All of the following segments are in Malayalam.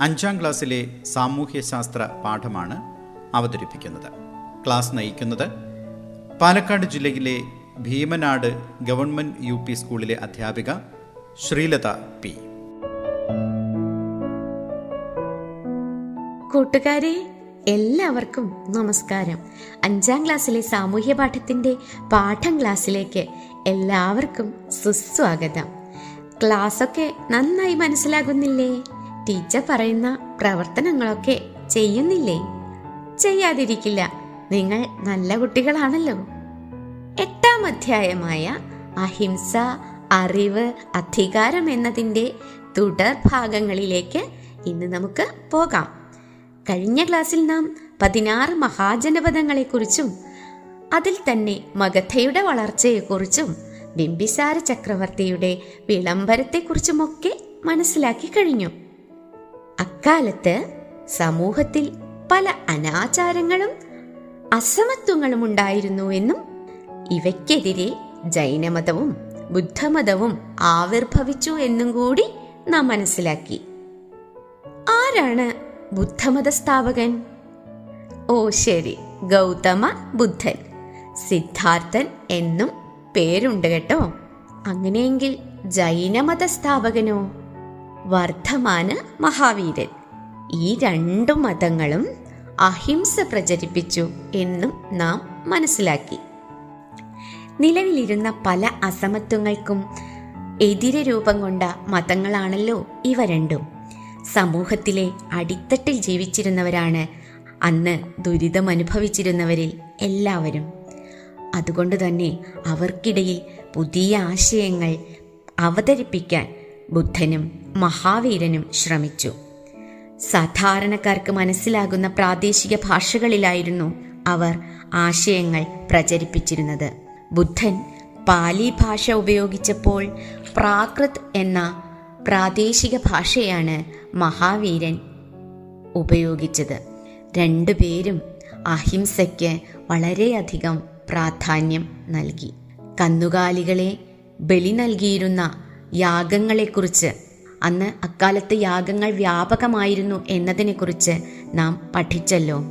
അഞ്ചാം ക്ലാസ്സിലെ സാമൂഹ്യശാസ്ത്ര പാഠമാണ് അവതരിപ്പിക്കുന്നത്. ക്ലാസ് നയിക്കുന്നത് പാലക്കാട് ജില്ലയിലെ ഭീമനാട് ഗവൺമെന്റ് യു പി സ്കൂളിലെ അധ്യാപിക ശ്രീലത പി. കൂട്ടുകാരെ എല്ലാവർക്കും നമസ്കാരം. അഞ്ചാം ക്ലാസ്സിലെ സാമൂഹ്യ പാഠത്തിന്റെ പാഠം ക്ലാസ്സിലേക്ക് എല്ലാവർക്കും സുസ്വാഗതം. ക്ലാസ്സൊക്കെ നന്നായി മനസ്സിലാകുന്നില്ലേ? ടീച്ചർ പറയുന്ന പ്രവർത്തനങ്ങളൊക്കെ ചെയ്യുന്നില്ലേ? ചെയ്യാതിരിക്കില്ല. നിങ്ങൾ നല്ല കുട്ടികളാണല്ലോ. എട്ടാം അധ്യായമായ അഹിംസ അറിവ് അധികാരം എന്നതിന്റെ തുടർ ഭാഗങ്ങളിലേക്ക് ഇന്ന് നമുക്ക് പോകാം. കഴിഞ്ഞ ക്ലാസ്സിൽ നാം പതിനാറ് മഹാജനപദങ്ങളെക്കുറിച്ചും അതിൽ തന്നെ മഗധയുടെ വളർച്ചയെക്കുറിച്ചും ബിംബിസാര ചക്രവർത്തിയുടെ വിളംബരത്തെക്കുറിച്ചുമൊക്കെ മനസ്സിലാക്കി കഴിഞ്ഞു. അക്കാലത്ത് സമൂഹത്തിൽ പല അനാചാരങ്ങളും അസമത്വങ്ങളും ഉണ്ടായിരുന്നു എന്നും ഇവയ്ക്കെതിരെ ജൈനമതവും ബുദ്ധമതവും ആവിർഭവിച്ചു എന്നും കൂടി നാം മനസ്സിലാക്കി. ആരാണ് ബുദ്ധമത സ്ഥാപകൻ? ഓ ശരി. ഗൗതമ ബുദ്ധൻ. സിദ്ധാർത്ഥൻ എന്നും പേരുണ്ട് കേട്ടോ. അങ്ങനെയെങ്കിൽ ജൈനമത സ്ഥാപകനോ? വർദ്ധമാന മഹാവീരൻ. ഈ രണ്ടു മതങ്ങളും അഹിംസ പ്രചരിപ്പിച്ചു എന്നും നാം മനസ്സിലാക്കി. നിലവിലിരുന്ന പല അസമത്വങ്ങൾക്കും എതിരെ രൂപം കൊണ്ട മതങ്ങളാണല്ലോ ഇവ രണ്ടും. സമൂഹത്തിലെ അടിത്തട്ടിൽ ജീവിച്ചിരുന്നവരാണ് അന്ന് ദുരിതമനുഭവിച്ചിരുന്നവരിൽ എല്ലാവരും. അതുകൊണ്ട് തന്നെ അവർക്കിടയിൽ പുതിയ ആശയങ്ങൾ അവതരിപ്പിക്കാൻ ബുദ്ധനും മഹാവീരനും ശ്രമിച്ചു. സാധാരണക്കാർക്ക് മനസ്സിലാകുന്ന പ്രാദേശിക ഭാഷകളിലായിരുന്നു അവർ ആശയങ്ങൾ പ്രചരിപ്പിച്ചിരുന്നത്. ബുദ്ധൻ പാലി ഭാഷ ഉപയോഗിച്ചപ്പോൾ പ്രാകൃത് എന്ന പ്രാദേശിക ഭാഷയാണ് മഹാവീരൻ ഉപയോഗിച്ചത്. രണ്ടുപേരും അഹിംസയ്ക്ക് വളരെയധികം പ്രാധാന്യം നൽകി. കന്നുകാലികളെ ബലി നൽകിയിരുന്ന യാഗങ്ങളെക്കുറിച്ച്. അന്ന് അക്കാലത്ത് യാഗങ്ങൾ വ്യാപകമായിരുന്നു എന്നതിനെക്കുറിച്ച് നാം പഠിച്ചല്ലോ.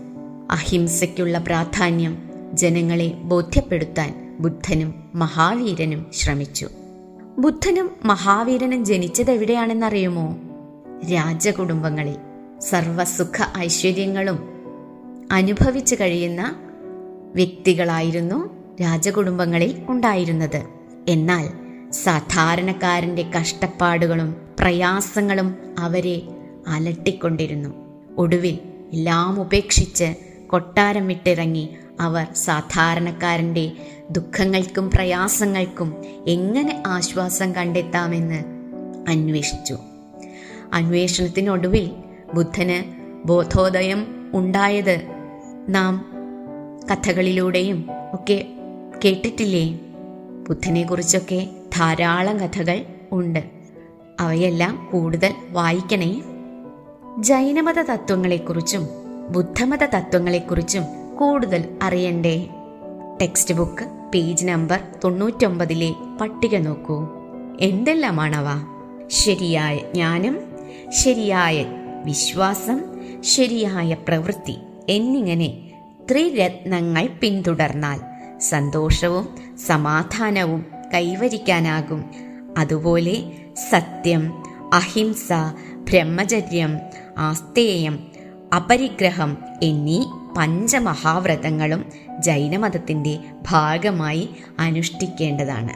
അഹിംസയ്ക്കുള്ള പ്രാധാന്യം ജനങ്ങളെ ബോധ്യപ്പെടുത്താൻ ബുദ്ധനും മഹാവീരനും ശ്രമിച്ചു. ബുദ്ധനും മഹാവീരനും ജനിച്ചത് എവിടെയാണെന്നറിയുമോ? രാജകുടുംബങ്ങളിൽ. സർവസുഖ ഐശ്വര്യങ്ങളും അനുഭവിച്ചു കഴിയുന്ന വ്യക്തികളായിരുന്നു രാജകുടുംബങ്ങളിൽ ഉണ്ടായിരുന്നത്. എന്നാൽ സാധാരണക്കാരന്റെ കഷ്ടപ്പാടുകളും പ്രയാസങ്ങളും അവരെ അലട്ടിക്കൊണ്ടിരുന്നു. ഒടുവിൽ എല്ലാം ഉപേക്ഷിച്ച് കൊട്ടാരം വിട്ടിറങ്ങി അവർ സാധാരണക്കാരന്റെ ദുഃഖങ്ങൾക്കും പ്രയാസങ്ങൾക്കും എങ്ങനെ ആശ്വാസം കണ്ടെത്താമെന്ന് അന്വേഷിച്ചു. അന്വേഷണത്തിനൊടുവിൽ ബുദ്ധന് ബോധോദയം ഉണ്ടായത് നാം കഥകളിലൂടെയും ഒക്കെ കേട്ടിട്ടില്ലേ? ബുദ്ധനെ കുറിച്ചൊക്കെ ധാരാളം കഥകൾ ഉണ്ട്. അവയെല്ലാം കൂടുതൽ വായിക്കണേ. ജൈനമത തത്വങ്ങളെക്കുറിച്ചും ബുദ്ധമത തത്വങ്ങളെക്കുറിച്ചും കൂടുതൽ അറിയണ്ടേ? ടെക്സ്റ്റ് ബുക്ക് പേജ് നമ്പർ തൊണ്ണൂറ്റൊമ്പതിലെ പട്ടിക നോക്കൂ. എന്തെല്ലാമാണവ? ശരിയായ ജ്ഞാനം ശരിയായ വിശ്വാസം ശരിയായ പ്രവൃത്തി എന്നിങ്ങനെ ത്രിരത്നങ്ങൾ പിന്തുടർന്നാൽ സന്തോഷവും സമാധാനവും കൈവരിക്കാനാകും. അതുപോലെ സത്യം അഹിംസ ബ്രഹ്മചര്യം ആസ്തേയം അപരിഗ്രഹം എന്നീ പഞ്ചമഹാവ്രതങ്ങളും ജൈനമതത്തിന്റെ ഭാഗമായി അനുഷ്ഠിക്കേണ്ടതാണ്.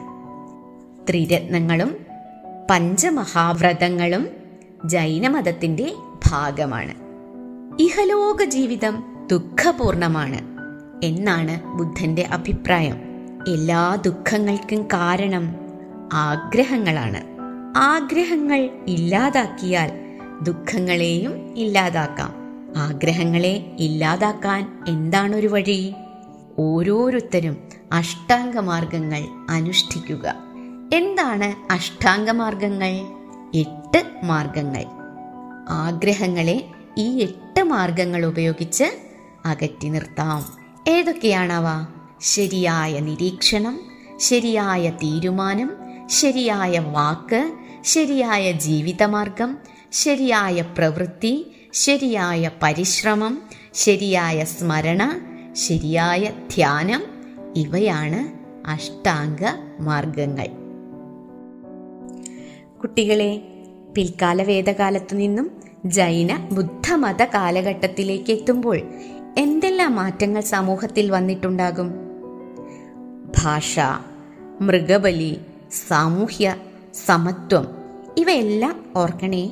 ത്രിരത്നങ്ങളും പഞ്ചമഹാവ്രതങ്ങളും ജൈനമതത്തിന്റെ ഭാഗമാണ്. ഇഹലോക ജീവിതം ദുഃഖപൂർണമാണ് എന്നാണ് ബുദ്ധന്റെ അഭിപ്രായം. എല്ലാ ദുഃഖങ്ങൾക്കും കാരണം ആഗ്രഹങ്ങളാണ്. ആഗ്രഹങ്ങൾ ഇല്ലാതാക്കിയാൽ ദുഃഖങ്ങളെയും ഇല്ലാതാക്കാം. ആഗ്രഹങ്ങളെ ഇല്ലാതാക്കാൻ എന്താണൊരു വഴി? ഓരോരുത്തരും അഷ്ടാംഗമാർഗങ്ങൾ അനുഷ്ഠിക്കുക. എന്താണ് അഷ്ടാംഗമാർഗങ്ങൾ? എട്ട് മാർഗങ്ങൾ. ആഗ്രഹങ്ങളെ ഈ എട്ട് മാർഗങ്ങൾ ഉപയോഗിച്ച് അകറ്റി നിർത്താം. ഏതൊക്കെയാണവ? ശരിയായ നിരീക്ഷണം ശരിയായ തീരുമാനം ശരിയായ വാക്ക് ശരിയായ ജീവിതമാർഗം ശരിയായ പ്രവൃത്തി ശരിയായ പരിശ്രമം ശരിയായ സ്മരണ ശരിയായ ധ്യാനം ഇവയാണ് അഷ്ടാംഗ മാർഗങ്ങൾ. കുട്ടികളെ പിൽക്കാല വേദകാലത്തു നിന്നും ജൈന ബുദ്ധമത കാലഘട്ടത്തിലേക്ക് എത്തുമ്പോൾ എന്തെല്ലാം മാറ്റങ്ങൾ സമൂഹത്തിൽ വന്നിട്ടുണ്ടാകും? ഭാഷ മൃഗബലി സാമൂഹ്യ സമത്വം ഇവയെല്ലാം ഓർക്കണേ.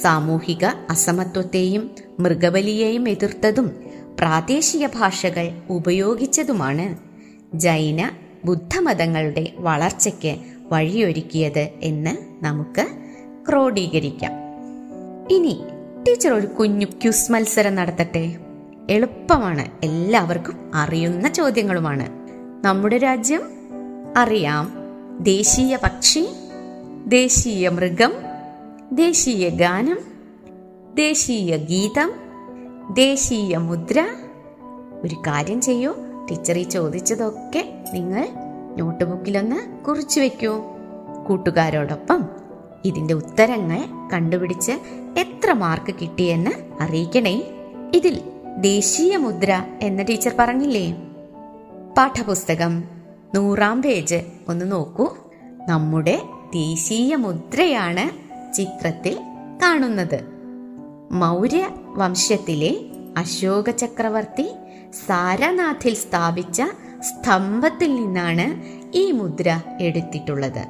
സാമൂഹിക അസമത്വത്തെയും മൃഗബലിയെയും എതിർത്തതും പ്രാദേശിക ഭാഷകൾ ഉപയോഗിച്ചതുമാണ് ജൈന ബുദ്ധമതങ്ങളുടെ വളർച്ചയ്ക്ക് വഴിയൊരുക്കിയത് എന്ന് നമുക്ക് ക്രോഡീകരിക്കാം. ഇനി ടീച്ചർ ഒരു കുഞ്ഞു ക്യുസ് മത്സരം നടത്തട്ടെ. എളുപ്പമാണ്. എല്ലാവർക്കും അറിയുന്ന ചോദ്യങ്ങളുമാണ്. നമ്മുടെ രാജ്യം അറിയാം. ദേശീയ പക്ഷി ദേശീയ മൃഗം ദേശീയ ഗാനം ദേശീയ ഗീതം ദേശീയ മുദ്ര. ഒരു കാര്യം ചെയ്യൂ. ടീച്ചർ ഈ ചോദിച്ചതൊക്കെ നിങ്ങൾ നോട്ട് ബുക്കിലൊന്ന് കുറിച്ചു വെക്കൂ. കൂട്ടുകാരോടൊപ്പം ഇതിന്റെ ഉത്തരങ്ങൾ കണ്ടുപിടിച്ച് എത്ര മാർക്ക് കിട്ടിയെന്ന് അറിയിക്കണേ. ഇതിൽ ദേശീയ മുദ്ര എന്ന ടീച്ചർ പറഞ്ഞില്ലേ? പാഠപുസ്തകം. നൂറാം പേജ്. ഒന്ന് നോക്കൂ. നമ്മുടെ ദേശീയ മുദ്രയാണ് ചിത്രത്തിൽ കാണുന്നത്. മൗര്യ വംശത്തിലെ അശോക ചക്രവർത്തി സാരനാഥിൽ സ്ഥാപിച്ച സ്തംഭത്തിൽ നിന്നാണ് ഈ മുദ്ര എടുത്തിട്ടുള്ളത്.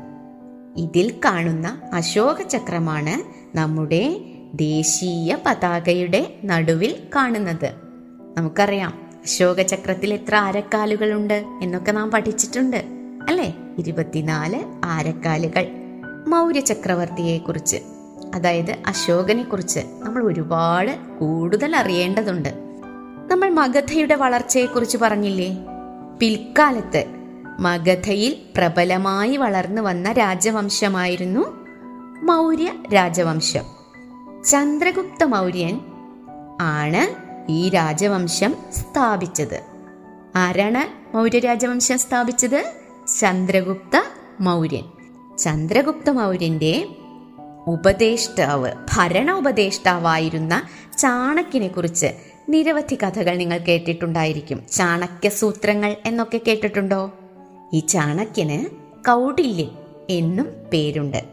ഇതിൽ കാണുന്ന അശോക ചക്രമാണ് നമ്മുടെ ദേശീയ പതാകയുടെ നടുവിൽ കാണുന്നത്. നമുക്കറിയാം. അശോക ചക്രത്തിൽ എത്ര ആരക്കാലുകളുണ്ട് എന്നൊക്കെ നാം പഠിച്ചിട്ടുണ്ട് അല്ലേ? ഇരുപത്തിനാല് ആരക്കാലുകൾ. മൗര്യ ചക്രവർത്തിയെ കുറിച്ച് അതായത് അശോകനെ കുറിച്ച് നമ്മൾ ഒരുപാട് കൂടുതൽ അറിയേണ്ടതുണ്ട്. നമ്മൾ മഗധയുടെ വളർച്ചയെക്കുറിച്ച് പറഞ്ഞില്ലേ? പിൽക്കാലത്ത് മഗധയിൽ പ്രബലമായി വളർന്നു വന്ന രാജവംശമായിരുന്നു മൗര്യ രാജവംശം. ചന്ദ്രഗുപ്ത മൗര്യൻ ആണ് ഈ രാജവംശം സ്ഥാപിച്ചത്. ആരാണ് മൗര്യ രാജവംശം സ്ഥാപിച്ചത്? ചന്ദ്രഗുപ്ത മൗര്യൻ. ചന്ദ്രഗുപ്ത മൗര്യന്റെ ഉപദേഷ്ടാവ് ഭരണ ഉപദേഷ്ടാവായിരുന്ന ചാണക്യനെ കുറിച്ച് നിരവധി കഥകൾ നിങ്ങൾ കേട്ടിട്ടുണ്ടായിരിക്കും. ചാണക്യ സൂത്രങ്ങൾ എന്നൊക്കെ കേട്ടിട്ടുണ്ടോ? ഈ ചാണക്യന് കൗടില്യൻ എന്നും പേരുണ്ട്.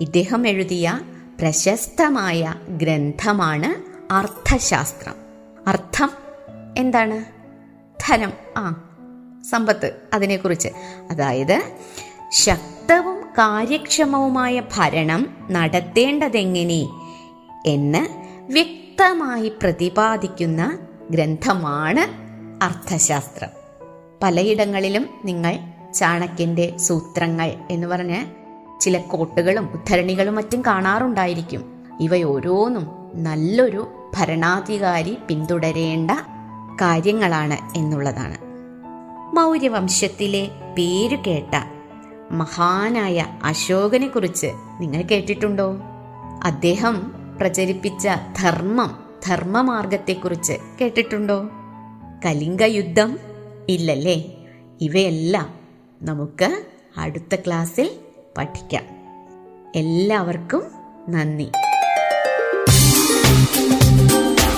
ഇദ്ദേഹം എഴുതിയ പ്രശസ്തമായ ഗ്രന്ഥമാണ് അർത്ഥശാസ്ത്രം. അർത്ഥം എന്താണ്? ധനം. ആ സമ്പത്ത് അതിനെക്കുറിച്ച്. അതായത് ശക്തവും കാര്യക്ഷമവുമായ ഭരണം നടത്തേണ്ടതെങ്ങനെ എന്ന് വ്യക്തമായി പ്രതിപാദിക്കുന്ന ഗ്രന്ഥമാണ് അർത്ഥശാസ്ത്രം. പലയിടങ്ങളിലും നിങ്ങൾ ചാണക്യന്റെ സൂത്രങ്ങൾ എന്ന് പറഞ്ഞ് ചില കോട്ടുകളും ഉദ്ധരണികളും മറ്റും കാണാറുണ്ടായിരിക്കും. ഇവയോരോന്നും നല്ലൊരു ഭരണാധികാരി പിന്തുടരേണ്ട കാര്യങ്ങളാണ് എന്നുള്ളതാണ്. മൗര്യവംശത്തിലെ പേരു കേട്ട മഹാനായ അശോകനെ കുറിച്ച് നിങ്ങൾ കേട്ടിട്ടുണ്ടോ? അദ്ദേഹം പ്രചരിപ്പിച്ച ധർമ്മം ധർമ്മമാർഗത്തെക്കുറിച്ച് കേട്ടിട്ടുണ്ടോ? കലിംഗ യുദ്ധം ഇല്ലല്ലേ? ഇവയെല്ലാം നമുക്ക് അടുത്ത ക്ലാസ്സിൽ പഠിക്കാം. എല്ലാവർക്കും നന്ദി.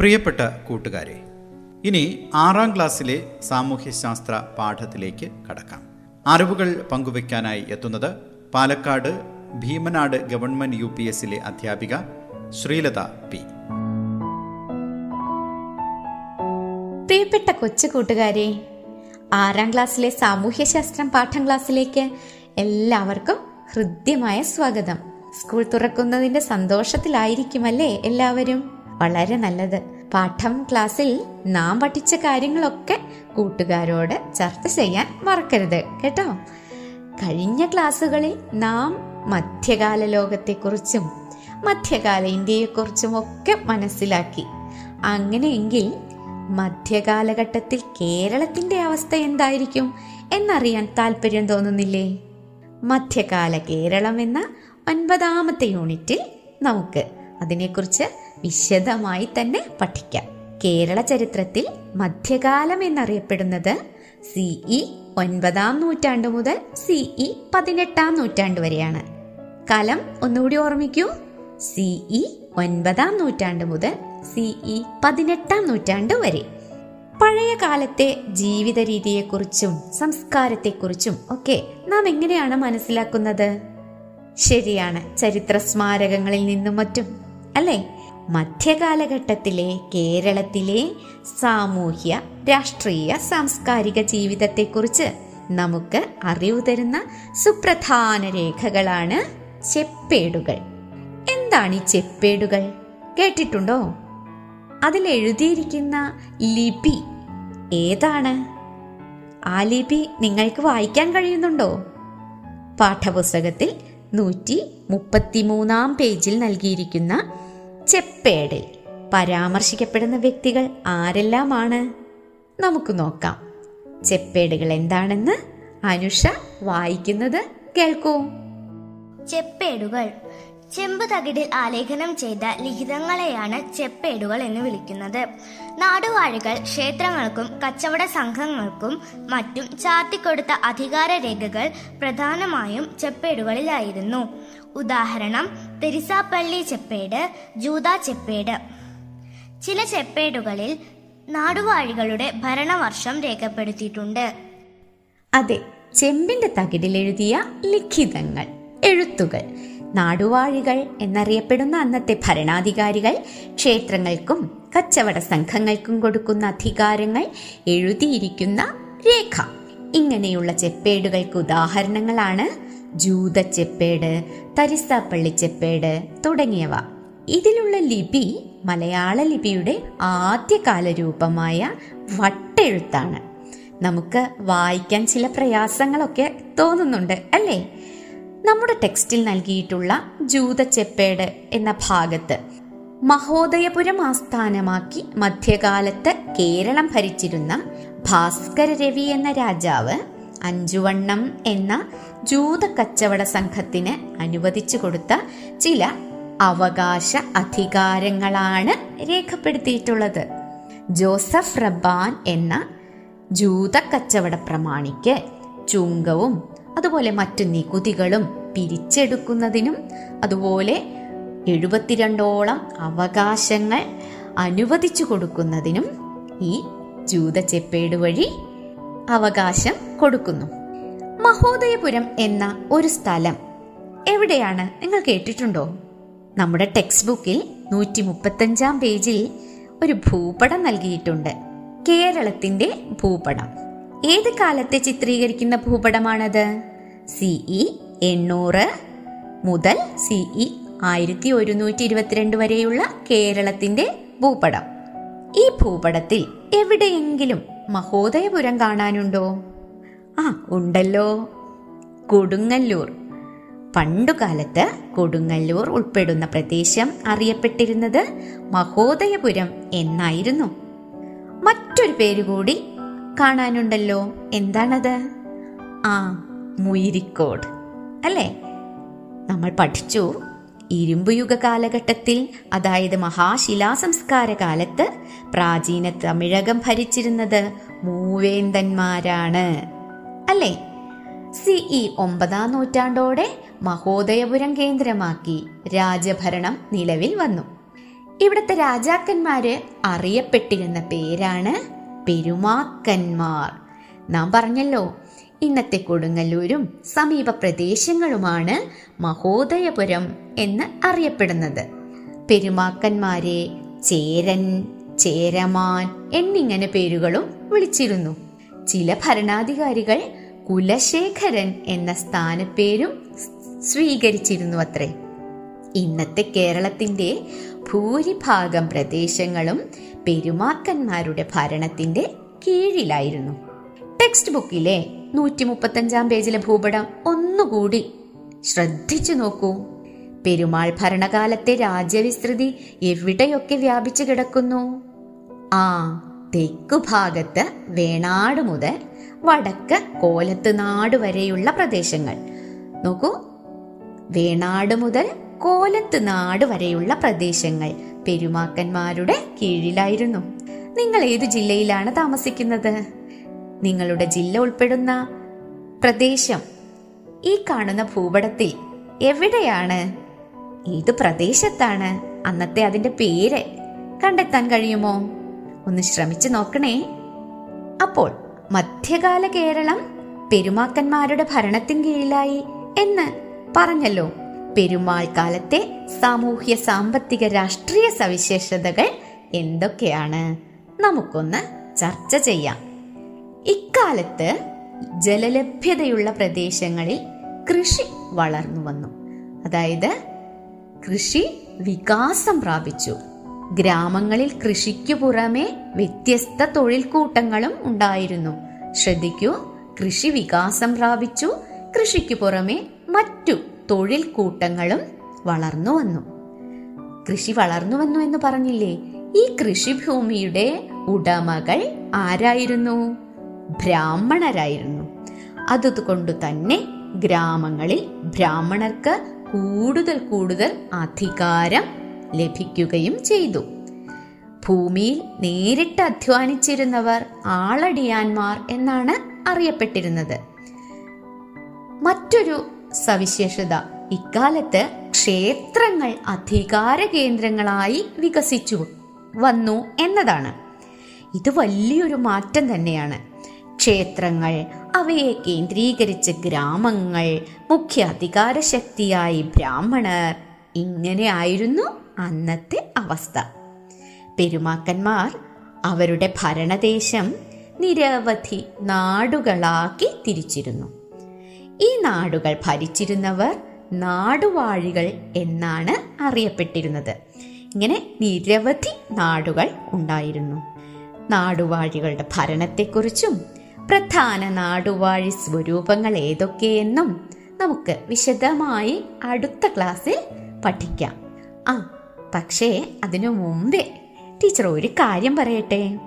പ്രിയപ്പെട്ട കൂട്ടുകാരെ ഇനി ആറാം ക്ലാസ്സിലെ സാമൂഹ്യശാസ്ത്ര പാഠത്തിലേക്ക് കടക്കാം. അറിവുകൾ പങ്കുവയ്ക്കാനായി എത്തുന്നത് Palakkad Bheemanad government U P എസിലെ അധ്യാപിക ശ്രീലത പി. പ്രിയപ്പെട്ട കൊച്ചു കൂട്ടുകാരെ ആറാം ക്ലാസ്സിലെ സാമൂഹ്യശാസ്ത്രം പാഠം ക്ലാസ്സിലേക്ക് എല്ലാവർക്കും ഹൃദ്യമായ സ്വാഗതം. സ്കൂൾ തുറക്കുന്നതിന്റെ സന്തോഷത്തിലായിരിക്കുമല്ലേ എല്ലാവരും? വളരെ നല്ലത്. പാഠം ക്ലാസ്സിൽ നാം പഠിച്ച കാര്യങ്ങളൊക്കെ കൂട്ടുകാരോട് ചർച്ച ചെയ്യാൻ മറക്കരുത് കേട്ടോ? കഴിഞ്ഞ ക്ലാസ്സുകളിൽ നാം മധ്യകാല ലോകത്തെക്കുറിച്ചും മധ്യകാല ഇന്ത്യയെക്കുറിച്ചും ഒക്കെ മനസ്സിലാക്കി. അങ്ങനെയെങ്കിൽ മധ്യകാലഘട്ടത്തിൽ കേരളത്തിന്റെ അവസ്ഥ എന്തായിരിക്കും എന്നറിയാൻ താല്പര്യം തോന്നുന്നില്ലേ? മധ്യകാല കേരളം എന്ന ഒൻപതാമത്തെ യൂണിറ്റിൽ നമുക്ക് അതിനെക്കുറിച്ച് വിശദമായി തന്നെ പഠിക്കാം. കേരള ചരിത്രത്തിൽ മധ്യകാലം എന്നറിയപ്പെടുന്നത് സിഇ ഒൻപതാം നൂറ്റാണ്ട് മുതൽ സിഇ പതിനെട്ടാം നൂറ്റാണ്ട് വരെയാണ്. കലം ഒന്നുകൂടി ഓർമ്മിക്കൂ. സിഇ ഒൻപതാം നൂറ്റാണ്ട് മുതൽ സിഇ പതിനെട്ടാം നൂറ്റാണ്ട് വരെ. പഴയ കാലത്തെ ജീവിത രീതിയെക്കുറിച്ചും സംസ്കാരത്തെക്കുറിച്ചും ഒക്കെ നാം എങ്ങനെയാണ് മനസ്സിലാക്കുന്നത്? ശരിയാണ് ചരിത്ര സ്മാരകങ്ങളിൽ നിന്നും മറ്റും അല്ലേ? മധ്യകാലഘട്ടത്തിലെ കേരളത്തിലെ സാമൂഹ്യ രാഷ്ട്രീയ സാംസ്കാരിക ജീവിതത്തെക്കുറിച്ച് നമുക്ക് അറിവ് തരുന്ന സുപ്രധാന രേഖകളാണ് ചെപ്പേടുകൾ. എന്താണ് ഈ ചെപ്പേടുകൾ? കേട്ടിട്ടുണ്ടോ? അതിൽ എഴുതിയിരിക്കുന്ന ലിപി ഏതാണ്? ആ ലിപി നിങ്ങൾക്ക് വായിക്കാൻ കഴിയുന്നുണ്ടോ? പാഠപുസ്തകത്തിൽ നൂറ്റി മുപ്പത്തിമൂന്നാം പേജിൽ നൽകിയിരിക്കുന്ന ചെപ്പേടിൽ പരാമർശിക്കപ്പെടുന്ന വ്യക്തികൾ ആരെല്ലാമാണ്? നമുക്ക് നോക്കാം. ചെപ്പേടുകൾ എന്താണെന്ന് അനുഷ വായിക്കുന്നത് കേൾക്കൂ. ചെപ്പേടുകൾ ചെമ്പ് തകിടിൽ ആലേഖനം ചെയ്ത ലിഖിതങ്ങളെയാണ് ചെപ്പേടുകൾ എന്ന് വിളിക്കുന്നത്. നാടുവാഴികൾ ക്ഷേത്രങ്ങൾക്കും കച്ചവട സംഘങ്ങൾക്കും മറ്റും ചാർത്തിക്കൊടുത്ത അധികാര രേഖകൾ പ്രധാനമായും ചെപ്പേടുകളിലായിരുന്നു. ഉദാഹരണം തെരിസാപ്പള്ളി ചെപ്പേട് ജൂത ചെപ്പേട്. ചില ചെപ്പേടുകളിൽ നാടുവാഴികളുടെ ഭരണവർഷം രേഖപ്പെടുത്തിയിട്ടുണ്ട്. അതെ ചെമ്പിന്റെ തകിടിൽ എഴുതിയ ലിഖിതങ്ങൾ എഴുത്തുകൾ. നാടുവാഴികൾ എന്നറിയപ്പെടുന്ന അന്നത്തെ ഭരണാധികാരികൾ ക്ഷേത്രങ്ങൾക്കും കച്ചവട സംഘങ്ങൾക്കും കൊടുക്കുന്ന അധികാരങ്ങൾ എഴുതിയിരിക്കുന്ന രേഖ. ഇങ്ങനെയുള്ള ചെപ്പേടുകൾക്ക് ഉദാഹരണങ്ങളാണ് ജൂത ചെപ്പേട് തരിസാപ്പള്ളി ചെപ്പേട് തുടങ്ങിയവ. ഇതിലുള്ള ലിപി മലയാള ലിപിയുടെ ആദ്യകാല രൂപമായ വട്ടെഴുത്താണ്. നമുക്ക് വായിക്കാൻ ചില പ്രയാസങ്ങളൊക്കെ തോന്നുന്നുണ്ട് അല്ലേ? നമ്മുടെ ടെക്സ്റ്റിൽ നൽകിയിട്ടുള്ള ജൂത ചെപ്പേട് എന്ന ഭാഗത്ത് മഹോദയപുരം ആസ്ഥാനമാക്കി മധ്യകാലത്ത് കേരളം ഭരിച്ചിരുന്ന ഭാസ്കര രവി എന്ന രാജാവ് അഞ്ചുവണ്ണം എന്ന ജൂത കച്ചവട സംഘത്തിന് അനുവദിച്ചു കൊടുത്ത ചില അവകാശ അധികാരങ്ങളാണ് രേഖപ്പെടുത്തിയിട്ടുള്ളത്. ജോസഫ് റബ്ബാൻ എന്ന ജൂത കച്ചവട പ്രമാണിക്ക് ചുങ്കവും അതുപോലെ മറ്റു നികുതികളും പിരിച്ചെടുക്കുന്നതിനും അതുപോലെ എഴുപത്തിരണ്ടോളം അവകാശങ്ങൾ അനുവദിച്ചു കൊടുക്കുന്നതിനും ഈ ജൂത ചെപ്പേട് വഴി അവകാശം കൊടുക്കുന്നു. മഹോദയപുരം എന്ന ഒരു സ്ഥലം എവിടെയാണ്? നിങ്ങൾ കേട്ടിട്ടുണ്ടോ? നമ്മുടെ ടെക്സ്റ്റ് ബുക്കിൽ നൂറ്റി മുപ്പത്തഞ്ചാം പേജിൽ ഒരു ഭൂപടം നൽകിയിട്ടുണ്ട്. കേരളത്തിന്റെ ഭൂപടം. ഏത് കാലത്തെ ചിത്രീകരിക്കുന്ന ഭൂപടമാണത്? സിഇ എണ്ണൂറ് മുതൽ സിഇ ആയിരത്തി ഒരുന്നൂറ്റി ഇരുപത്തിരണ്ട് വരെയുള്ള കേരളത്തിന്റെ ഭൂപടം. ഈ ഭൂപടത്തിൽ എവിടെയെങ്കിലും മഹോദയപുരം കാണാനുണ്ടോ? ആ ഉണ്ടല്ലോ. കൊടുങ്ങല്ലൂർ. പണ്ടുകാലത്ത് കൊടുങ്ങല്ലൂർ ഉൾപ്പെടുന്ന പ്രദേശം അറിയപ്പെട്ടിരുന്നത് മഹോദയപുരം എന്നായിരുന്നു. മറ്റൊരു പേര് കൂടി കാണാനുണ്ടല്ലോ. എന്താണത്? ആ മുയിരിക്കോട്. അല്ലേ? നമ്മൾ പഠിച്ചു ഇരുമ്പുയുഗ കാലഘട്ടത്തിൽ അതായത് മഹാശിലാ സംസ്കാര കാലത്ത് പ്രാചീന തമിഴകം ഭരിച്ചിരുന്നത് മൂവേന്തന്മാരാണ് അല്ലേ? സിഇ ഒമ്പതാം നൂറ്റാണ്ടോടെ മഹോദയപുരം കേന്ദ്രമാക്കി രാജഭരണം നിലവിൽ വന്നു. ഇവിടുത്തെ രാജാക്കന്മാര് അറിയപ്പെട്ടിരുന്ന പേരാണ് പെരുമാക്കന്മാർ. നാം പറഞ്ഞല്ലോ ഇന്നത്തെ കൊടുങ്ങല്ലൂരും സമീപ പ്രദേശങ്ങളുമാണ് മഹോദയപുരം എന്ന് അറിയപ്പെടുന്നത്. പെരുമാക്കന്മാരെ ചേരൻ ചേരമാൻ എന്നിങ്ങനെ പേരുകളും വിളിച്ചിരുന്നു. ചില ഭരണാധികാരികൾ കുലശേഖരൻ എന്ന സ്ഥാനപ്പേരും സ്വീകരിച്ചിരുന്നു അത്രേ. ഇന്നത്തെ കേരളത്തിന്റെ ഭൂരിഭാഗം പ്രദേശങ്ങളും പെരുമാക്കന്മാരുടെ ഭരണത്തിന്റെ കീഴിലായിരുന്നു. ടെക്സ്റ്റ് ബുക്കിലെ നൂറ്റി മുപ്പത്തഞ്ചാം പേജിലെ ഭൂപടം ഒന്നുകൂടി. ശ്രദ്ധിച്ചു നോക്കൂ. പെരുമാൾ ഭരണകാലത്തെ രാജ്യവിസ്തൃതി എവിടെയൊക്കെ വ്യാപിച്ചു കിടക്കുന്നു? ആ തെക്കു ഭാഗത്ത് വേണാട് മുതൽ വടക്ക് കോലത്ത് നാട് വരെയുള്ള പ്രദേശങ്ങൾ. നോക്കൂ. വേണാട് മുതൽ കോലത്ത് നാട് വരെയുള്ള പ്രദേശങ്ങൾ പെരുമാക്കന്മാരുടെ കീഴിലായിരുന്നു. നിങ്ങൾ ഏത് ജില്ലയിലാണ് താമസിക്കുന്നത്? നിങ്ങളുടെ ജില്ല ഉൾപ്പെടുന്ന പ്രദേശം ഈ കാണുന്ന ഭൂപടത്തിൽ എവിടെയാണ്? ഏത് പ്രദേശത്താണ്? അന്നത്തെ അതിന്റെ പേര് കണ്ടെത്താൻ കഴിയുമോ? ഒന്ന് ശ്രമിച്ചു നോക്കണേ. അപ്പോൾ മധ്യകാല കേരളം പെരുമാക്കന്മാരുടെ ഭരണത്തിൻ കീഴിലായി എന്ന് പറഞ്ഞല്ലോ. പെരുമാൾ കാലത്തെ സാമൂഹ്യ സാമ്പത്തിക രാഷ്ട്രീയ സവിശേഷതകൾ എന്തൊക്കെയാണ്? നമുക്കൊന്ന് ചർച്ച ചെയ്യാം. ഇക്കാലത്ത് ജലലഭ്യതയുള്ള പ്രദേശങ്ങളിൽ കൃഷി വളർന്നു വന്നു. അതായത് കൃഷി വികാസം പ്രാപിച്ചു. ഗ്രാമങ്ങളിൽ കൃഷിക്കു പുറമെ വ്യത്യസ്ത തൊഴിൽ കൂട്ടങ്ങളും ഉണ്ടായിരുന്നു. ശ്രദ്ധിക്കൂ കൃഷി വികാസം പ്രാപിച്ചു കൃഷിക്കു പുറമെ മറ്റു തൊഴിൽ കൂട്ടങ്ങളും വളർന്നു വന്നു. കൃഷി വളർന്നു വന്നു എന്ന് പറഞ്ഞില്ലേ? ഈ കൃഷിഭൂമിയുടെ ഉടമകൾ ആരായിരുന്നു? ബ്രാഹ്മണരായിരുന്നു. അതുകൊണ്ട് തന്നെ ഗ്രാമങ്ങളിൽ ബ്രാഹ്മണർക്ക് കൂടുതൽ കൂടുതൽ അധികാരം ലഭിക്കുകയും ചെയ്തു. ഭൂമിയിൽ നേരിട്ട് അധ്വാനിച്ചിരുന്നവർ ആളടിയാന്മാർ എന്നാണ് അറിയപ്പെട്ടിരുന്നത്. മറ്റൊരു സവിശേഷത ഇക്കാലത്ത് ക്ഷേത്രങ്ങൾ അധികാര കേന്ദ്രങ്ങളായി വികസിച്ചു വന്നു എന്നതാണ്. ഇത് വലിയൊരു മാറ്റം തന്നെയാണ്. ക്ഷേത്രങ്ങൾ അവയെ കേന്ദ്രീകരിച്ച് ഗ്രാമങ്ങൾ മുഖ്യ അധികാര ശക്തിയായി ബ്രാഹ്മണർ. ഇങ്ങനെയായിരുന്നു അന്നത്തെ അവസ്ഥ. പെരുമാക്കന്മാർ അവരുടെ ഭരണദേശം നിരവധി നാടുകളാക്കി തിരിച്ചിരുന്നു. ഈ നാടുകൾ ഭരിച്ചിരുന്നവർ നാടുവാഴികൾ എന്നാണ് അറിയപ്പെട്ടിരുന്നത്. ഇങ്ങനെ നിരവധി നാടുകൾ ഉണ്ടായിരുന്നു. നാടുവാഴികളുടെ ഭരണത്തെക്കുറിച്ചും പ്രധാന നാടുവാഴി സ്വരൂപങ്ങൾ ഏതൊക്കെയെന്നും നമുക്ക് വിശദമായി അടുത്ത ക്ലാസ്സിൽ പഠിക്കാം. ആ പക്ഷേ അതിനു മുമ്പേ ടീച്ചർ ഒരു കാര്യം പറയട്ടെ.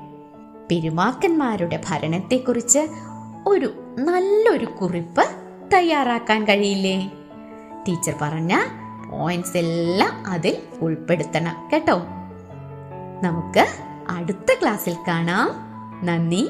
പെരുമാക്കന്മാരുടെ ഭരണത്തെക്കുറിച്ച് ഒരു നല്ലൊരു കുറിപ്പ് തയ്യാറാക്കാൻ കഴിയില്ലേ? ടീച്ചർ പറഞ്ഞ പോയിന്റ്സ് എല്ലാം അതിൽ ഉൾപ്പെടുത്തണം കേട്ടോ. നമുക്ക് അടുത്ത ക്ലാസ്സിൽ കാണാം. നന്ദി.